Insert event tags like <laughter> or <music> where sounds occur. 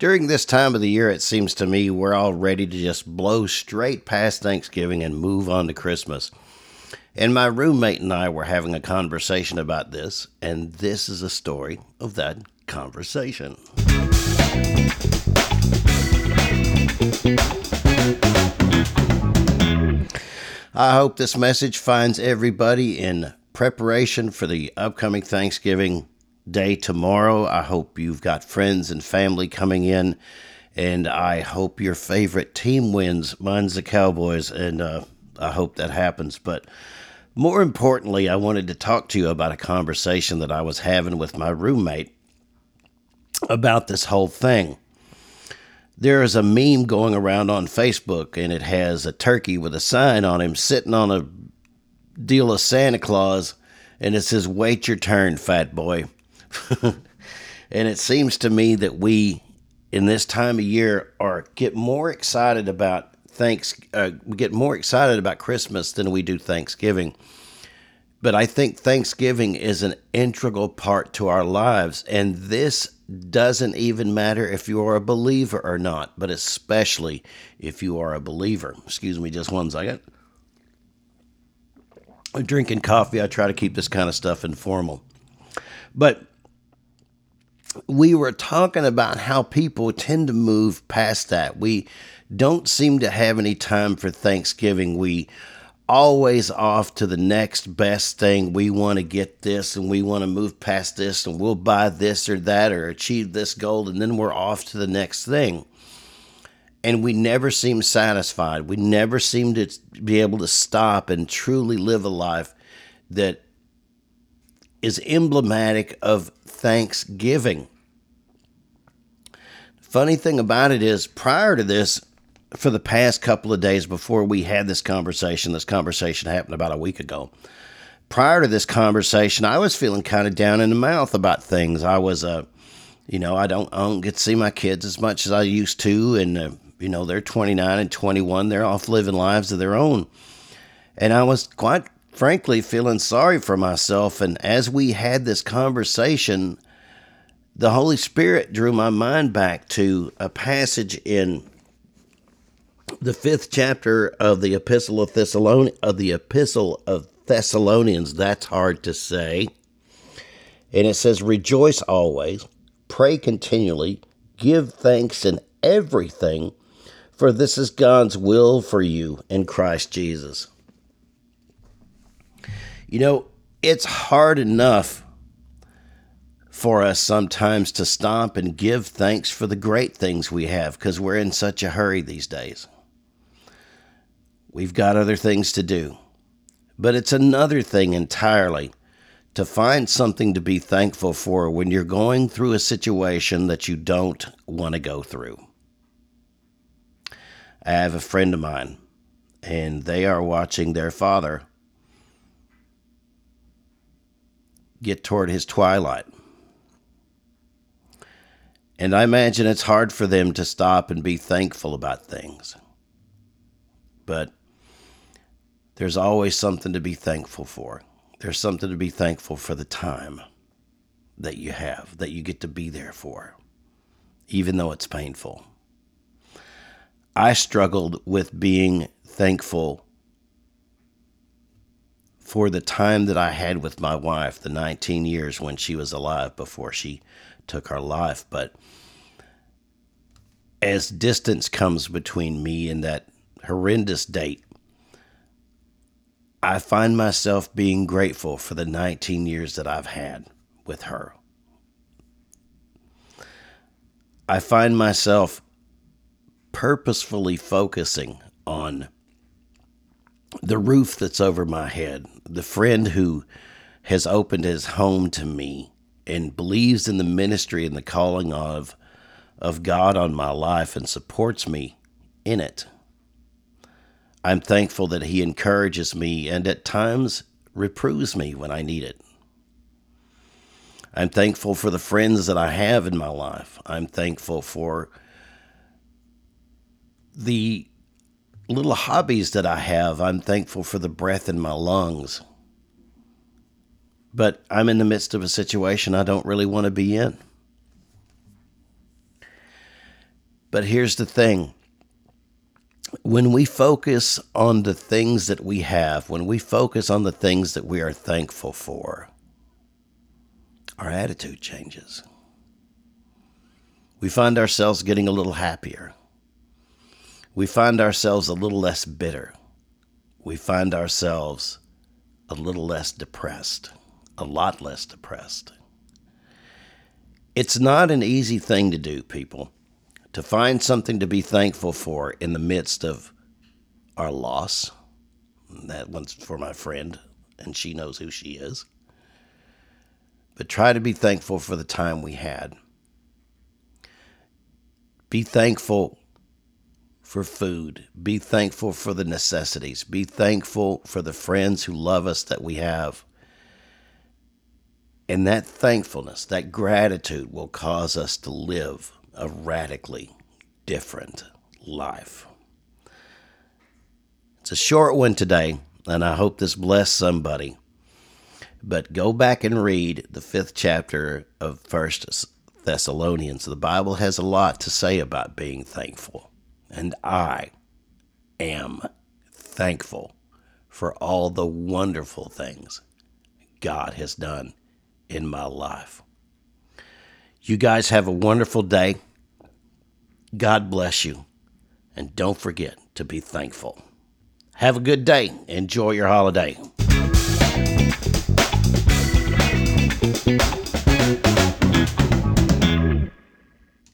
During this time of the year, it seems to me we're all ready to just blow straight past Thanksgiving and move on to Christmas. And my roommate and I were having a conversation about this, and this is a story of that conversation. I hope this message finds everybody in preparation for the upcoming Thanksgiving day tomorrow. I hope you've got friends and family coming in, and I hope your favorite team wins. Mine's the Cowboys, and uh, I hope that happens. But more importantly, I wanted to talk to you about a conversation that I was having with my roommate about this whole thing. There is a meme going around on Facebook, and it has a turkey with a sign on him sitting on a deal of Santa Claus, and it says, Wait your turn, fat boy. <laughs> and it seems to me that we, in this time of year, are get more excited about thanks. Uh, we get more excited about Christmas than we do Thanksgiving. But I think Thanksgiving is an integral part to our lives, and this doesn't even matter if you are a believer or not, but especially if you are a believer. Excuse me, just one second. I'm drinking coffee. I try to keep this kind of stuff informal. But we were talking about how people tend to move past that. We don't seem to have any time for Thanksgiving. We always off to the next best thing. We want to get this and we want to move past this and we'll buy this or that or achieve this goal and then we're off to the next thing. And we never seem satisfied. We never seem to be able to stop and truly live a life that is emblematic of thanksgiving. Funny thing about it is, prior to this, for the past couple of days before we had this conversation, this conversation happened about a week ago. Prior to this conversation, I was feeling kind of down in the mouth about things. I was, uh, you know, I don't, I don't get to see my kids as much as I used to, and uh, you know, they're 29 and 21. They're off living lives of their own, and I was quite frankly feeling sorry for myself. And as we had this conversation, the Holy Spirit drew my mind back to a passage in the fifth chapter of the Epistle of Thessalonians. Of the Epistle of Thessalonians, that's hard to say. And it says, Rejoice always, pray continually, give thanks in everything, for this is God's will for you in Christ Jesus. You know, it's hard enough for us sometimes to stop and give thanks for the great things we have because we're in such a hurry these days. We've got other things to do. But it's another thing entirely to find something to be thankful for when you're going through a situation that you don't want to go through. I have a friend of mine, and they are watching their father get toward his twilight. And I imagine it's hard for them to stop and be thankful about things. But there's always something to be thankful for. There's something to be thankful for the time that you have, that you get to be there for, even though it's painful. I struggled with being thankful for the time that I had with my wife, the 19 years when she was alive before she took her life. But as distance comes between me and that horrendous date, I find myself being grateful for the 19 years that I've had with her. I find myself purposefully focusing on the roof that's over my head, the friend who has opened his home to me and believes in the ministry and the calling of of God on my life and supports me in it. I'm thankful that he encourages me and at times reproves me when I need it. I'm thankful for the friends that I have in my life. I'm thankful for the little hobbies that I have, I'm thankful for the breath in my lungs. But I'm in the midst of a situation I don't really want to be in. But here's the thing when we focus on the things that we have, when we focus on the things that we are thankful for, our attitude changes. We find ourselves getting a little happier. We find ourselves a little less bitter. We find ourselves a little less depressed, a lot less depressed. It's not an easy thing to do, people to find something to be thankful for in the midst of our loss. That one's for my friend, and she knows who she is. But try to be thankful for the time we had. Be thankful for food. Be thankful for the necessities. Be thankful for the friends who love us that we have. And that thankfulness, that gratitude will cause us to live a radically different life. It's a short one today, and I hope this blessed somebody. But go back and read the fifth chapter of First Thessalonians. The Bible has a lot to say about being thankful, and I am thankful for all the wonderful things God has done in my life. You guys have a wonderful day. God bless you. And don't forget to be thankful. Have a good day. Enjoy your holiday.